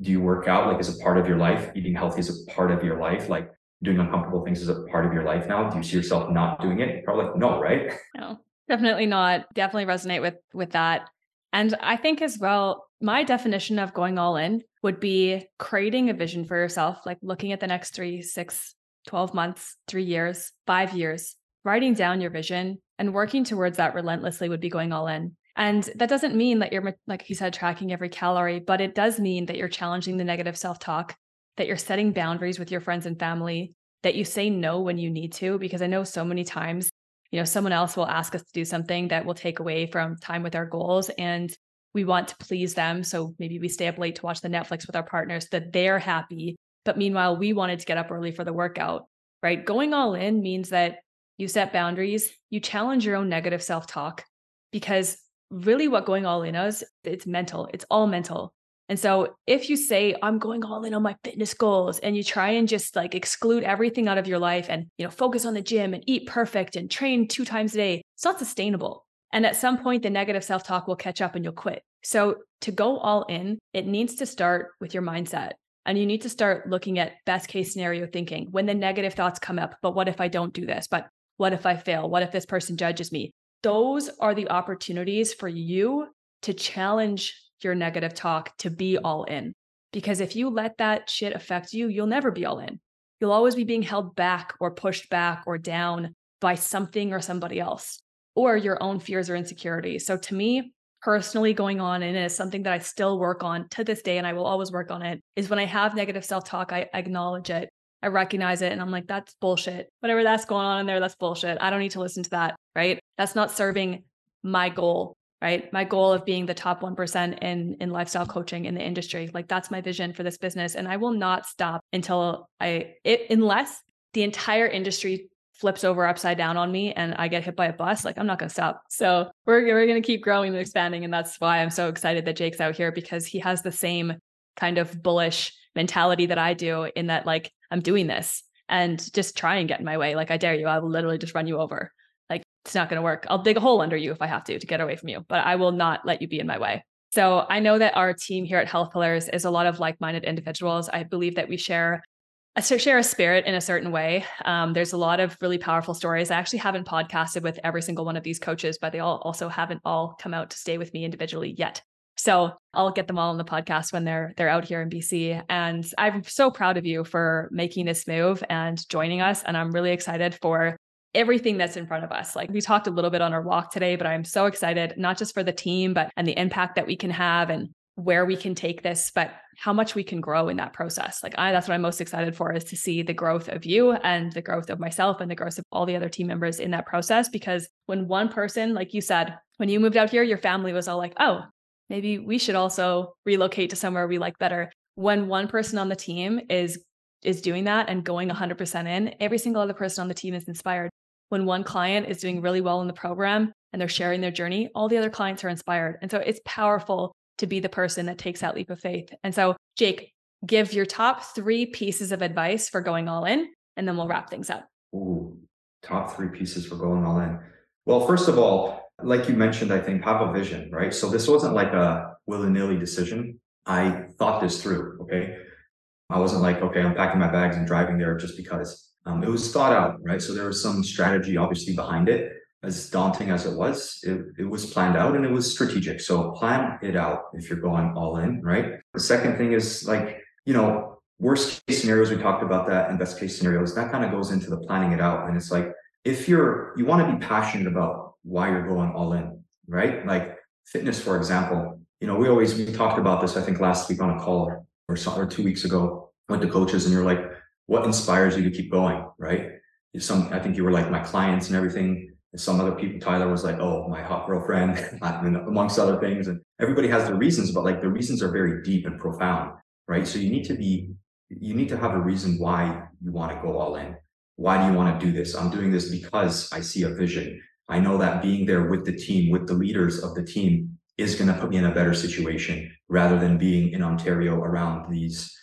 do you work out like as a part of your life? Eating healthy is a part of your life. Like doing uncomfortable things is a part of your life now. Do you see yourself not doing it? Probably like, no, right? No, definitely not. Definitely resonate with with that. And I think as well, my definition of going all in would be creating a vision for yourself, like looking at the next three, six, 12 months, three years, five years, writing down your vision and working towards that relentlessly would be going all in. And that doesn't mean that you're, like you said, tracking every calorie, but it does mean that you're challenging the negative self talk, that you're setting boundaries with your friends and family, that you say no when you need to. Because I know so many times, you know, someone else will ask us to do something that will take away from time with our goals. And we want to please them. So maybe we stay up late to watch the Netflix with our partners that they're happy but meanwhile, we wanted to get up early for the workout, right? Going all in means that you set boundaries, you challenge your own negative self talk, because really what going all in is, it's mental, it's all mental. And so if you say, I'm going all in on my fitness goals and you try and just like exclude everything out of your life and, you know, focus on the gym and eat perfect and train two times a day, it's not sustainable. And at some point, the negative self talk will catch up and you'll quit. So to go all in, it needs to start with your mindset. And you need to start looking at best case scenario thinking when the negative thoughts come up. But what if I don't do this? But what if I fail? What if this person judges me? Those are the opportunities for you to challenge your negative talk to be all in. Because if you let that shit affect you, you'll never be all in. You'll always be being held back or pushed back or down by something or somebody else or your own fears or insecurities. So to me, personally going on and it's something that I still work on to this day and I will always work on it is when I have negative self-talk, I acknowledge it. I recognize it and I'm like, that's bullshit. Whatever that's going on in there, that's bullshit. I don't need to listen to that. Right. That's not serving my goal right? My goal of being the top 1% in in lifestyle coaching in the industry. Like that's my vision for this business and I will not stop until I it unless the entire industry flips over upside down on me and I get hit by a bus, like I'm not going to stop. So we're, we're going to keep growing and expanding. And that's why I'm so excited that Jake's out here because he has the same kind of bullish mentality that I do in that, like, I'm doing this and just try and get in my way. Like, I dare you. I will literally just run you over Like, it's not going to work. I'll dig a hole under you if I have to to get away from you, but I will not let you be in my way. So I know that our team here at Health Pillars is a lot of like-minded individuals. I believe that we share a share a spirit in a certain way. Um, there's a lot of really powerful stories. I actually haven't podcasted with every single one of these coaches, but they all also haven't all come out to stay with me individually yet. So I'll get them all on the podcast when they're they're out here in BC. And I'm so proud of you for making this move and joining us. And I'm really excited for everything that's in front of us. Like we talked a little bit on our walk today, but I'm so excited, not just for the team, but and the impact that we can have and where we can take this, but how much we can grow in that process. Like I that's what I'm most excited for is to see the growth of you and the growth of myself and the growth of all the other team members in that process. Because when one person, like you said, when you moved out here, your family was all like, oh, maybe we should also relocate to somewhere we like better. When one person on the team is is doing that and going 100% in, every single other person on the team is inspired when one client is doing really well in the program and they're sharing their journey, all the other clients are inspired. And so it's powerful to be the person that takes that leap of faith. And so, Jake, give your top three pieces of advice for going all in, and then we'll wrap things up. Ooh, top three pieces for going all in. Well, first of all, like you mentioned, I think have a vision, right? So this wasn't like a willy nilly decision. I thought this through. Okay. I wasn't like, okay, I'm packing my bags and driving there just because. Um, it was thought out, right? So there was some strategy obviously behind it. As daunting as it was, it, it was planned out and it was strategic. So plan it out if you're going all in, right? The second thing is like, you know, worst case scenarios, we talked about that, and best case scenarios, that kind of goes into the planning it out. And it's like, if you're, you want to be passionate about why you're going all in, right? Like fitness, for example, you know, we always, we talked about this, I think last week on a call or, or two weeks ago, went to coaches and you're like, what inspires you to keep going, right? Some, I think you were like my clients and everything. And some other people, Tyler was like, oh, my hot girlfriend, amongst other things. And everybody has their reasons, but like the reasons are very deep and profound, right? So you need to be, you need to have a reason why you want to go all in. Why do you want to do this? I'm doing this because I see a vision. I know that being there with the team, with the leaders of the team, is going to put me in a better situation rather than being in Ontario around these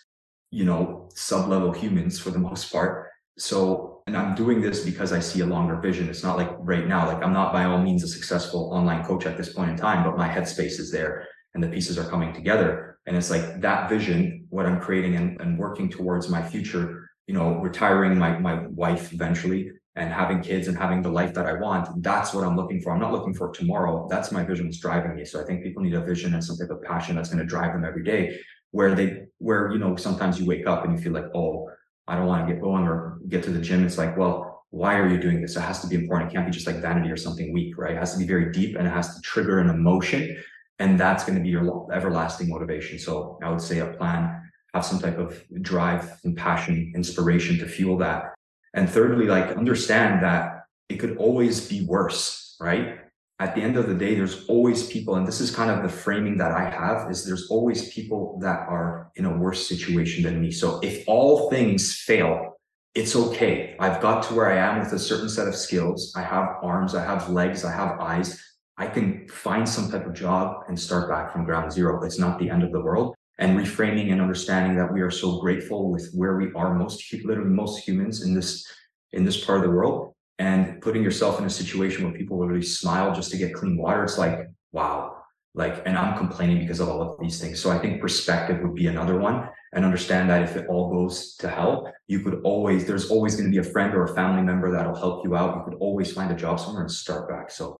you know, sub-level humans for the most part. So, and I'm doing this because I see a longer vision. It's not like right now, like I'm not by all means a successful online coach at this point in time, but my headspace is there and the pieces are coming together. And it's like that vision, what I'm creating and, and working towards my future, you know, retiring my, my wife eventually and having kids and having the life that I want. That's what I'm looking for. I'm not looking for tomorrow. That's my vision that's driving me. So I think people need a vision and some type of passion that's going to drive them every day where they where you know sometimes you wake up and you feel like oh i don't want to get going or get to the gym it's like well why are you doing this? It has to be important it can't be just like vanity or something weak right? It has to be very deep and it has to trigger an emotion and that's going to be your everlasting motivation. So i would say a plan have some type of drive and passion inspiration to fuel that. And thirdly like understand that it could always be worse right at the end of the day, there's always people, and this is kind of the framing that I have, is there's always people that are in a worse situation than me. So if all things fail, it's okay. I've got to where I am with a certain set of skills. I have arms, I have legs, I have eyes. I can find some type of job and start back from ground zero. It's not the end of the world. and reframing and understanding that we are so grateful with where we are most literally most humans in this in this part of the world and putting yourself in a situation where people literally smile just to get clean water it's like wow. Like and i'm complaining because of all of these things. So i think perspective would be another one and understand that if it all goes to hell you could always there's always going to be a friend or a family member that'll help you out. You could always find a job somewhere and start back. So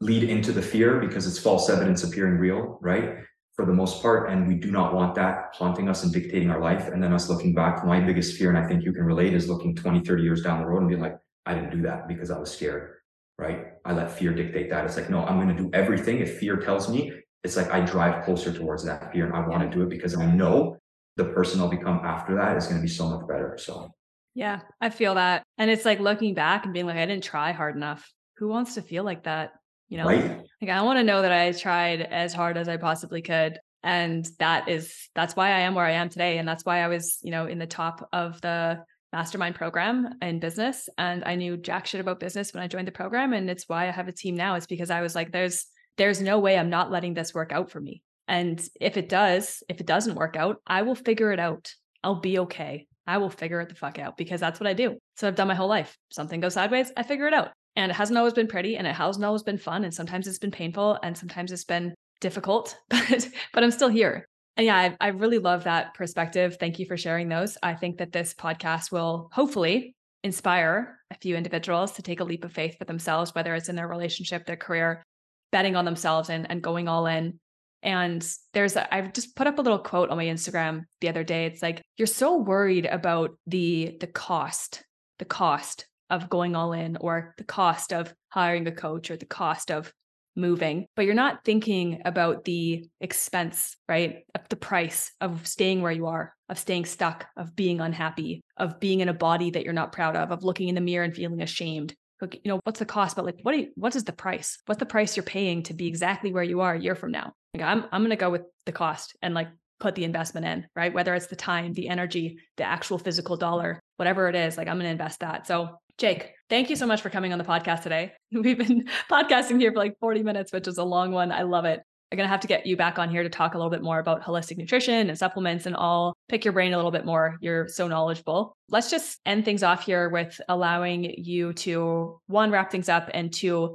lead into the fear because it's false evidence appearing real right for the most part. And we do not want that haunting us and dictating our life. And then us looking back my biggest fear and i think you can relate is looking 20 30 years down the road and being like i didn't do that because i was scared right? I let fear dictate that. It's like, no, I'm going to do everything. If fear tells me, it's like I drive closer towards that fear and I want to do it because I know the person I'll become after that is going to be so much better. So, yeah, I feel that. And it's like looking back and being like, I didn't try hard enough. Who wants to feel like that? You know, right? like I want to know that I tried as hard as I possibly could. And that is, that's why I am where I am today. And that's why I was, you know, in the top of the mastermind program in business and I knew jack shit about business when I joined the program and it's why I have a team now it's because I was like there's there's no way I'm not letting this work out for me. And if it does if it doesn't work out I will figure it out. I'll be okay. I will figure it the fuck out because that's what I do. So I've done my whole life. Something goes sideways I figure it out. And it hasn't always been pretty and it hasn't always been fun and sometimes it's been painful and sometimes it's been difficult but but I'm still here and yeah, I, I really love that perspective. Thank you for sharing those. I think that this podcast will hopefully inspire a few individuals to take a leap of faith for themselves, whether it's in their relationship, their career, betting on themselves and, and going all in. And there's, a, I've just put up a little quote on my Instagram the other day. It's like, you're so worried about the, the cost, the cost of going all in or the cost of hiring a coach or the cost of moving, but you're not thinking about the expense, right? The price of staying where you are, of staying stuck, of being unhappy, of being in a body that you're not proud of, of looking in the mirror and feeling ashamed. Like, you know, what's the cost? But like, what you, what is the price? What's the price you're paying to be exactly where you are a year from now? Like, I'm I'm gonna go with the cost and like put the investment in, right? Whether it's the time, the energy, the actual physical dollar, whatever it is, like I'm gonna invest that. So Jake, thank you so much for coming on the podcast today. We've been podcasting here for like 40 minutes, which is a long one. I love it. I'm going to have to get you back on here to talk a little bit more about holistic nutrition and supplements and all. Pick your brain a little bit more. You're so knowledgeable. Let's just end things off here with allowing you to one, wrap things up and two,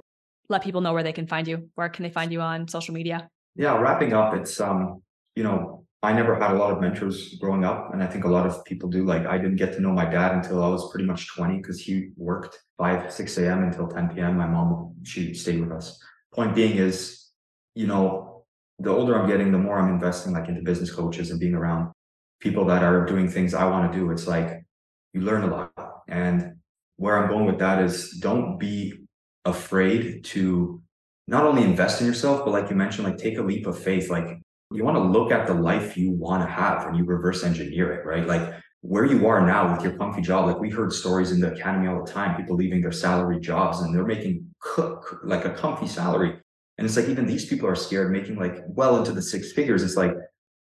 let people know where they can find you. Where can they find you on social media? Yeah, wrapping up, it's um, you know, I never had a lot of mentors growing up, and I think a lot of people do. Like I didn't get to know my dad until I was pretty much 20 because he worked 5, 6 a.m. until 10 p.m. My mom, she stayed with us. Point being is, you know, the older I'm getting, the more I'm investing like into business coaches and being around people that are doing things I want to do. It's like you learn a lot. And where I'm going with that is don't be afraid to not only invest in yourself, but like you mentioned, like take a leap of faith. Like you want to look at the life you want to have and you reverse engineer it, right? Like where you are now with your comfy job. Like we heard stories in the academy all the time, people leaving their salary jobs and they're making cook like a comfy salary. And it's like even these people are scared making like well into the six figures. It's like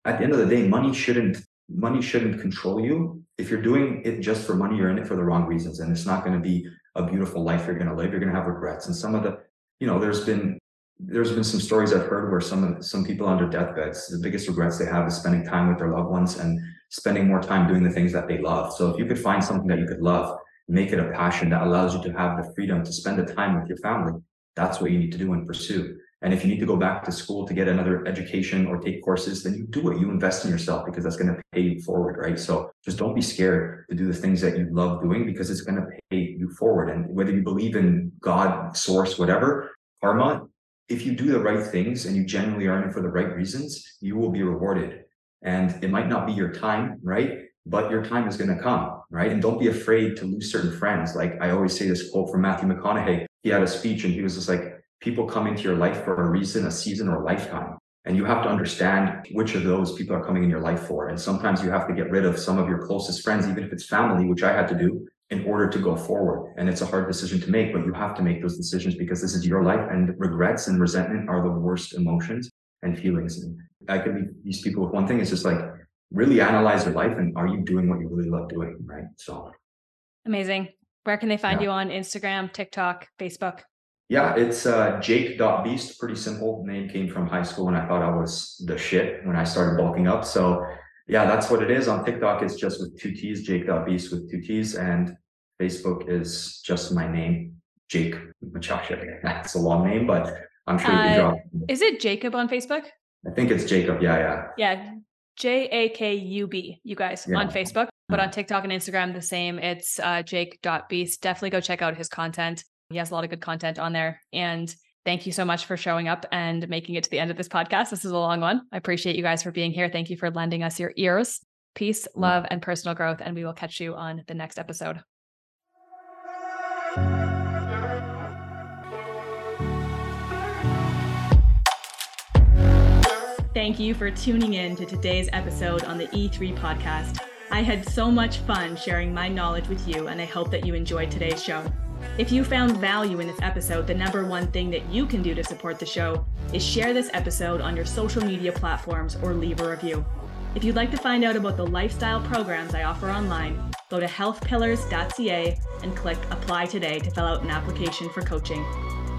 at the end of the day, money shouldn't money shouldn't control you. If you're doing it just for money, you're in it for the wrong reasons. And it's not going to be a beautiful life you're going to live. You're going to have regrets. And some of the, you know, there's been there's been some stories I've heard where some some people under deathbeds, the biggest regrets they have is spending time with their loved ones and spending more time doing the things that they love. So if you could find something that you could love, make it a passion that allows you to have the freedom to spend the time with your family, that's what you need to do and pursue. And if you need to go back to school to get another education or take courses, then you do it. You invest in yourself because that's going to pay you forward, right? So just don't be scared to do the things that you love doing because it's going to pay you forward. And whether you believe in God, source, whatever, karma, if you do the right things and you genuinely are it for the right reasons, you will be rewarded. And it might not be your time, right? But your time is going to come, right? And don't be afraid to lose certain friends. Like I always say this quote from Matthew McConaughey. He had a speech and he was just like, people come into your life for a reason, a season, or a lifetime. And you have to understand which of those people are coming in your life for. And sometimes you have to get rid of some of your closest friends, even if it's family, which I had to do in order to go forward. And it's a hard decision to make, but you have to make those decisions because this is your life and regrets and resentment are the worst emotions and feelings. And I could leave these people with one thing. It's just like really analyze your life and are you doing what you really love doing? Right. So amazing. Where can they find yeah. you on Instagram, TikTok, Facebook? Yeah, it's uh, Jake.beast. Pretty simple. Name came from high school and I thought I was the shit when I started bulking up. So yeah, that's what it is. On TikTok, it's just with two T's, Jake.beast with two T's. And Facebook is just my name, Jake Maciaszek. That's a long name, but I'm sure you can Uh, drop. Is it Jacob on Facebook? I think it's Jacob. Yeah, yeah. Yeah, J A K U B, you guys Yeah. on Facebook, but on TikTok and Instagram, the same. It's uh, jake.beast. Definitely go check out his content. He has a lot of good content on there. And thank you so much for showing up and making it to the end of this podcast. This is a long one. I appreciate you guys for being here. Thank you for lending us your ears. Peace, love, and personal growth. And we will catch you on the next episode. Thank you for tuning in to today's episode on the E3 podcast. I had so much fun sharing my knowledge with you, and I hope that you enjoyed today's show. If you found value in this episode, the number one thing that you can do to support the show is share this episode on your social media platforms or leave a review. If you'd like to find out about the lifestyle programs I offer online, go to healthpillars.ca and click apply today to fill out an application for coaching.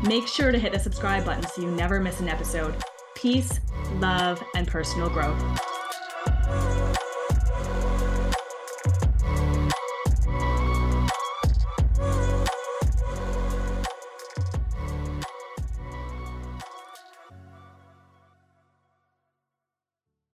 Make sure to hit the subscribe button so you never miss an episode. Peace, love, and personal growth.